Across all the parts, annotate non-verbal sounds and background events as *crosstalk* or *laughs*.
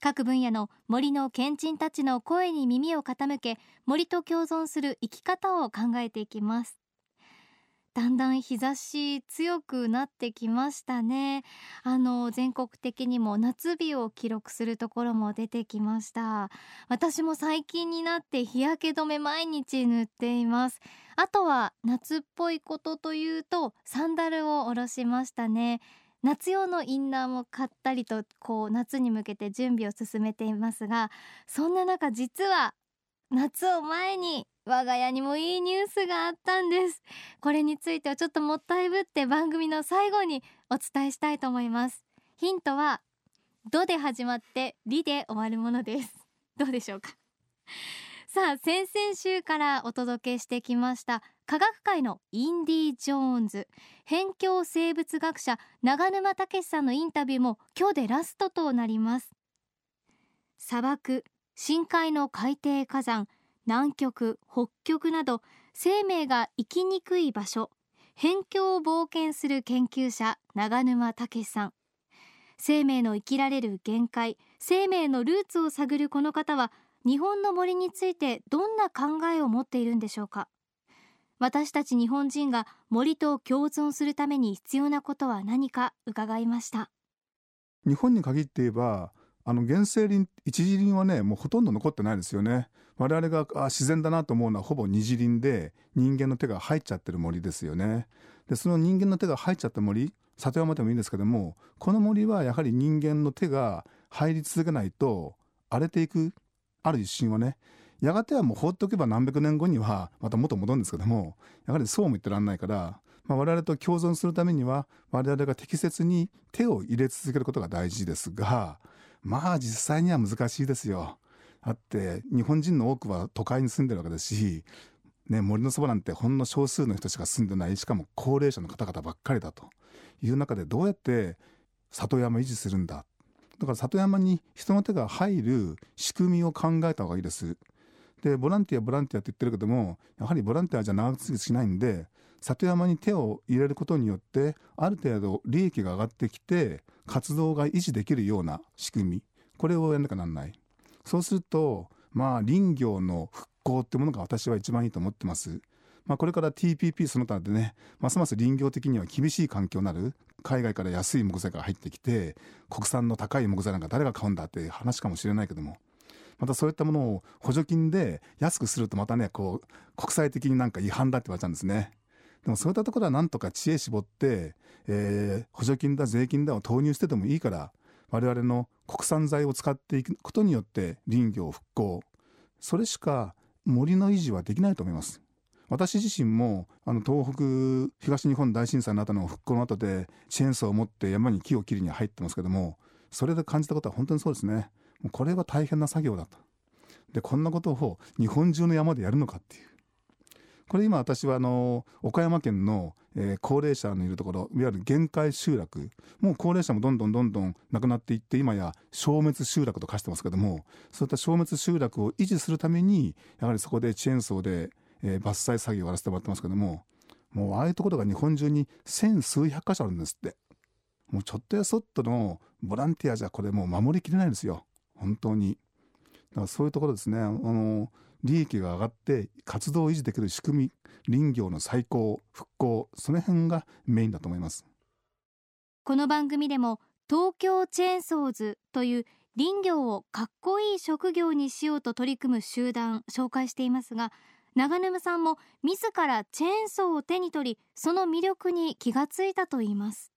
各分野の森の賢人たちの声に耳を傾け森と共存する生き方を考えていきます。だんだん日差し強くなってきましたね。あの全国的にも夏日を記録するところも出てきました。私も最近になって日焼け止め毎日塗っています。あとは夏っぽいことというとサンダルを下ろしましたね。夏用のインナーも買ったりとこう夏に向けて準備を進めていますがそんな中実は夏を前に我が家にもいいニュースがあったんです。これについてはちょっともったいぶって番組の最後にお伝えしたいと思います。ヒントはドで始まってリで終わるものです。どうでしょうか。さあ先々週からお届けしてきました科学界のインディ・ジョーンズ辺境生物学者長沼武さんのインタビューも今日でラストとなります。砂漠深海の海底火山南極北極など生命が生きにくい場所辺境を冒険する研究者長沼武さん。生命の生きられる限界生命のルーツを探るこの方は日本の森についてどんな考えを持っているんでしょうか？私たち日本人が森と共存するために必要なことは何か伺いました。日本に限って言えばあの原生林一次林はねもうほとんど残ってないですよね。我々があ自然だなと思うのはほぼ二次林で人間の手が入っちゃってる森ですよね。でその人間の手が入っちゃった森里山でもいいんですけどもこの森はやはり人間の手が入り続けないと荒れていくある一瞬はねやがてはもう放っておけば何百年後にはまた元戻るんですけどもやはりそうも言ってらんないから、まあ、我々と共存するためには我々が適切に手を入れ続けることが大事ですがまあ実際には難しいですよ。だって日本人の多くは都会に住んでるわけですし、ね、森のそばなんてほんの少数の人しか住んでないしかも高齢者の方々ばっかりだという中でどうやって里山維持するんだだから里山に人の手が入る仕組みを考えた方がいいです。でボランティアボランティアって言ってるけどもやはりボランティアじゃ長続きしないんで里山に手を入れることによってある程度利益が上がってきて活動が維持できるような仕組みこれをやらなきゃなんないそうするとまあ林業の復興ってものが私は一番いいと思ってます。まあ、これから TPP その他でねますます林業的には厳しい環境になる海外から安い木材が入ってきて国産の高い木材なんか誰が買うんだって話かもしれないけどもまたそういったものを補助金で安くするとまたねこう国際的になんか違反だって言われちゃうんですね。でもそういったところはなんとか知恵絞って、えー、補助金だ税金だを投入しててもいいから我々の国産材を使っていくことによって林業復興それしか森の維持はできないと思います私自身もあの東北東日本大震災の後の復興の後でチェーンソーを持って山に木を切りに入ってますけどもそれで感じたことは本当にそうですねこれは大変な作業だと。でこんなことを日本中の山でやるのかっていう。これ今私はあの岡山県の、えー、高齢者のいるところいわゆる限界集落。もう高齢者もどんどんどんどんなくなっていって今や消滅集落と化してますけどもそういった消滅集落を維持するためにやはりそこでチェーンソーで、えー、伐採作業をやらせてもらってますけどももうああいうところが日本中に千数百箇所あるんですって。もうちょっとやそっとのボランティアじゃこれもう守りきれないんですよ。本当に。だからそういうところですね。あの利益が上がって活動を維持できる仕組み林業の再興復興その辺がメインだと思います。この番組でも東京チェーンソーズという林業をかっこいい職業にしようと取り組む集団紹介していますが長沼さんも自らチェーンソーを手に取りその魅力に気がついたといいます。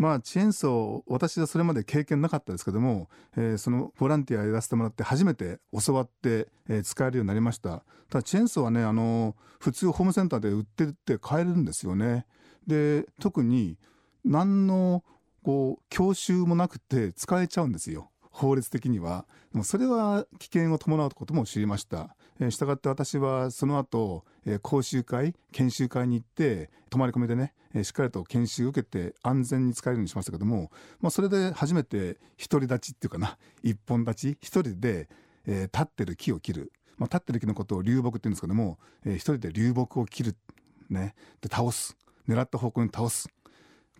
まあチェーンソー私はそれまで経験なかったですけども、えー、そのボランティアやらせてもらって初めて教わって、えー、使えるようになりました。ただチェーンソーはねあの普通ホームセンターで売ってるって買えるんですよね。で特に何のこう教習もなくて使えちゃうんですよ。法律的には。もうそれは危険を伴うことも知りました、え、したがって私はその後、え、講習会研修会に行って泊まり込みでね、え、しっかりと研修を受けて安全に使えるようにしましたけども、まあ、それで初めて独り立ちっていうかな一本立ち一人で、え、立ってる木を切る、まあ、立ってる木のことを流木って言うんですけども、えー、一人で流木を切る。ね。で倒す。狙った方向に倒す。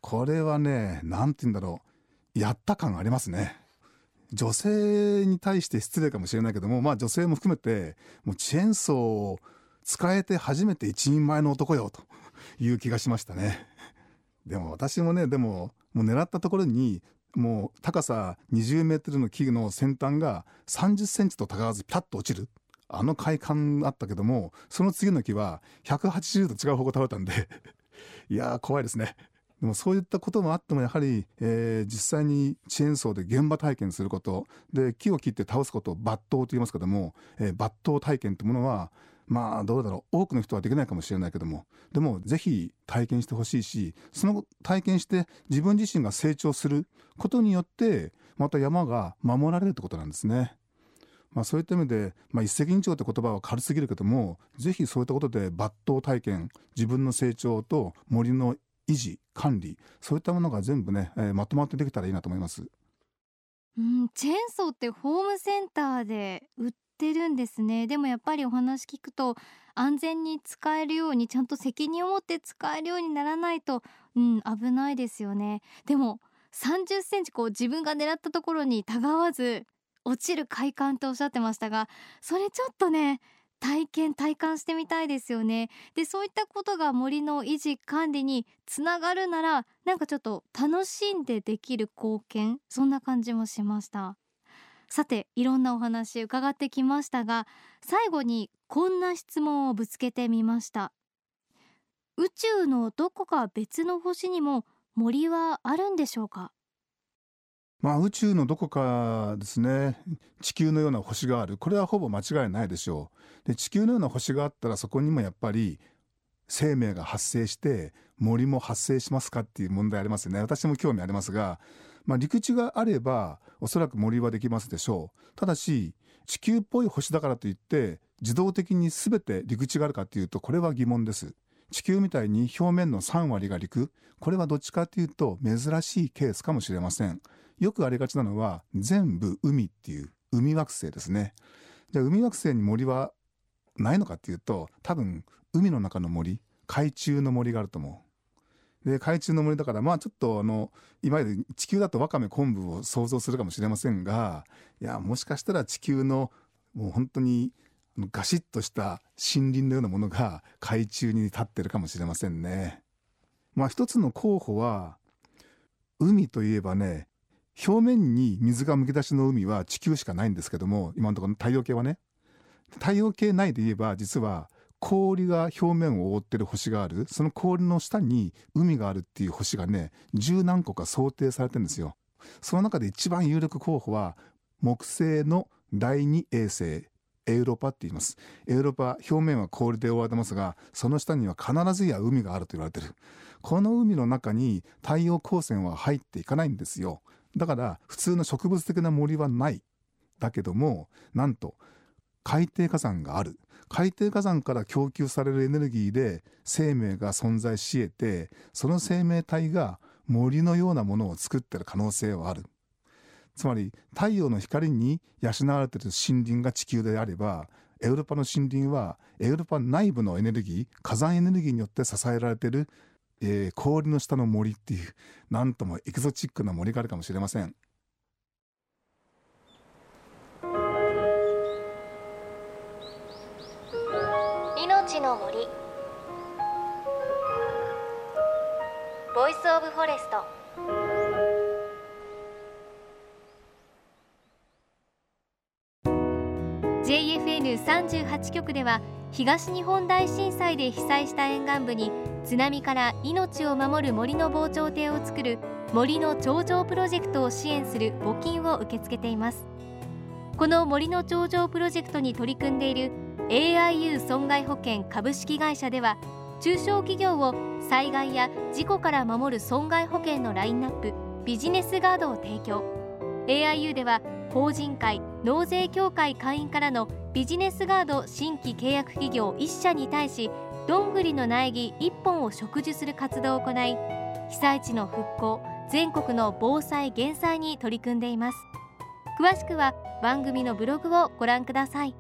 これはね何て言うんだろう。やった感ありますね。女性に対して失礼かもしれないけどもまあ女性も含めてもうチェーンソーを使えて初めて一人前の男よという気がしましたね。でも私もねでももう狙ったところにもう高さ20メートルの木の先端が30センチと高わずピタッと落ちる。あの快感あったけどもその次の木は180度違う方向倒れたんでいやー怖いですね。でもそういったこともあってもやはり、えー、実際にチェーンソーで現場体験することで木を切って倒すことを抜刀と言いますけども、えー、抜刀体験というものはまあどうだろう多くの人はできないかもしれないけどもでもぜひ体験してほしいしその体験して自分自身が成長することによってまた山が守られるってことなんですね。まあ、そういった意味で、まあ、一石二鳥って言葉は軽すぎるけどもぜひそういったことで抜刀体験自分の成長と森の維持管理そういったものが全部ね、えー、まとまってできたらいいなと思います。うん、チェーンソーってホームセンターで売ってるんですねでもやっぱりお話聞くと安全に使えるようにちゃんと責任を持って使えるようにならないと、うん、危ないですよねでも30センチこう自分が狙ったところにたがわず落ちる快感とおっしゃってましたがそれちょっとね体験体感してみたいですよね。でそういったことが森の維持管理につながるならなんかちょっと楽しんでできる貢献そんな感じもしました。さていろんなお話伺ってきましたが最後にこんな質問をぶつけてみました。宇宙のどこか別の星にも森はあるんでしょうか？まあ、宇宙のどこかですね。地球のような星がある。これはほぼ間違いないでしょう。で地球のような星があったらそこにもやっぱり生命が発生して森も発生しますかっていう問題ありますよね。私も興味ありますが、まあ、陸地があればおそらく森はできますでしょう。ただし地球っぽい星だからといって自動的に全て陸地があるかっていうとこれは疑問です。地球みたいに表面の3割が陸。これはどっちかっていうと珍しいケースかもしれません。よくありがちなのは全部海っていう海惑星ですねじゃあ海惑星に森はないのかっていうと多分海の中の森海中の森があると思うで海中の森だからまあちょっとあのいわゆる地球だとわかめ昆布を想像するかもしれませんがいやもしかしたら地球のもう本当にガシッとした森林のようなものが海中に立ってるかもしれませんね。まあ一つの候補は海といえばね表面に水がむき出しの海は地球しかないんですけども今のところ太陽系はね。太陽系内で言えば実は氷が表面を覆ってる星がある。その氷の下に海があるっていう星がね十何個か想定されてるんですよ。その中で一番有力候補は木星の第二衛星エウロパって言います。エウロパ表面は氷で覆われてますがその下には必ずや海があると言われてる。この海の中に太陽光線は入っていかないんですよ。だから普通の植物的な森はない。だけどもなんと海底火山がある。海底火山から供給されるエネルギーで生命が存在し得てその生命体が森のようなものを作ってる可能性はある。つまり太陽の光に養われている森林が地球であればエウロパの森林はエウロパ内部のエネルギー火山エネルギーによって支えられているえー、氷の下の森っていうなんともエキゾチックな森があるかもしれません。命の森。Voice of Forest。JFN38 局では東日本大震災で被災した沿岸部に津波から命を守る森の防潮堤を作る森の長城プロジェクトを支援する募金を受け付けています。この森の長城プロジェクトに取り組んでいる AIU 損害保険株式会社では中小企業を災害や事故から守る損害保険のラインナップビジネスガードを提供。AIU では法人会納税協会会員からのビジネスガード新規契約企業1社に対しどんぐりの苗木1本を植樹する活動を行い被災地の復興全国の防災減災に取り組んでいます。詳しくは番組のブログをご覧ください。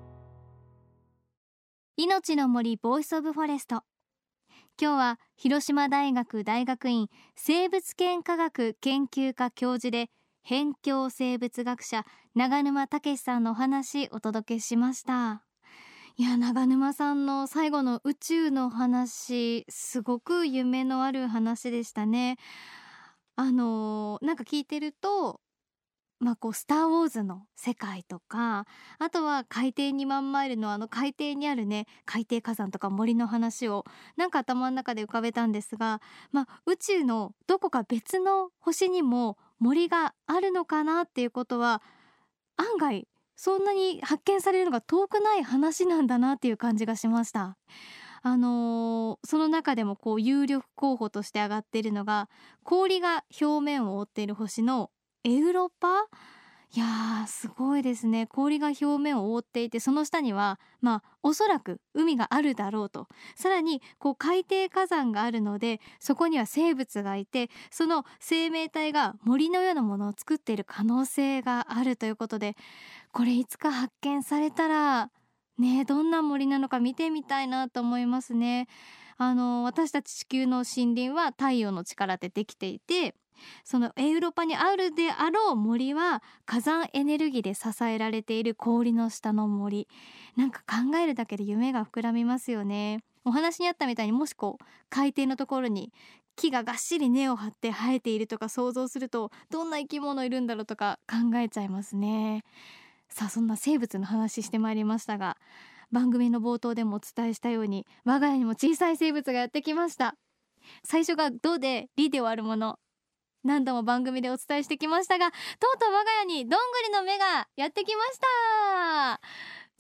命の森 Voice of Forest。今日は広島大学大学院生物圏科学研究科教授で辺境生物学者長沼武さんのお話お届けしました。いや長沼さんの最後の宇宙の話すごく夢のある話でしたね。あのなんか聞いてるとまあ、こう「スター・ウォーズ」の世界とかあとは海底2万マイルのあの海底にあるね海底火山とか森の話をなんか頭の中で浮かべたんですが、まあ、宇宙のどこか別の星にも森があるのかなっていうことは案外そんなに発見されるのが遠くない話なんだなっていう感じがしました。あのー、その中でもこう有力候補として挙がっているのが氷が表面を覆っている星のエウロパ？いやーすごいですね氷が表面を覆っていてその下にはまあおそらく海があるだろうとさらにこう海底火山があるのでそこには生物がいてその生命体が森のようなものを作っている可能性があるということでこれいつか発見されたらねどんな森なのか見てみたいなと思いますね。あの私たち地球の森林は太陽の力でできていてそのエウロパにあるであろう森は火山エネルギーで支えられている氷の下の森。なんか考えるだけで夢が膨らみますよね。お話にあったみたいにもしこう海底のところに木ががっしり根を張って生えているとか想像するとどんな生き物いるんだろうとか考えちゃいますね。さあそんな生物の話してまいりましたが番組の冒頭でもお伝えしたように我が家にも小さい生物がやってきました。最初が「ど」で「り」で終わるもの。何度も番組でお伝えしてきましたがとうとう我が家にどんぐりの芽がやってきました。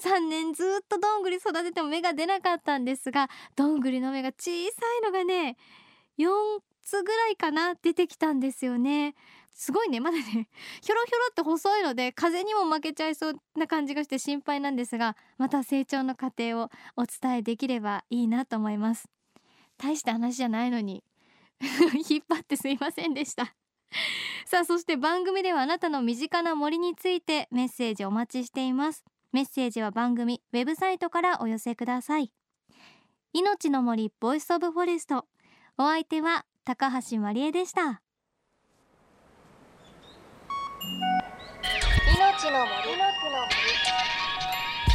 3年ずっとどんぐり育てても芽が出なかったんですがどんぐりの芽が小さいのがね4つぐらいかな出てきたんですよね。すごいねまだねひょろひょろって細いので風にも負けちゃいそうな感じがして心配なんですがまた成長の過程をお伝えできればいいなと思います。大した話じゃないのに *laughs* 引っ張ってすいませんでした。*laughs* さあそして番組ではあなたの身近な森についてメッセージお待ちしています。メッセージは番組ウェブサイトからお寄せください。いのちの森 Voice of Forest。お相手は高橋真理恵でした。命の森。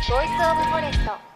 ボイスオブフォレスト。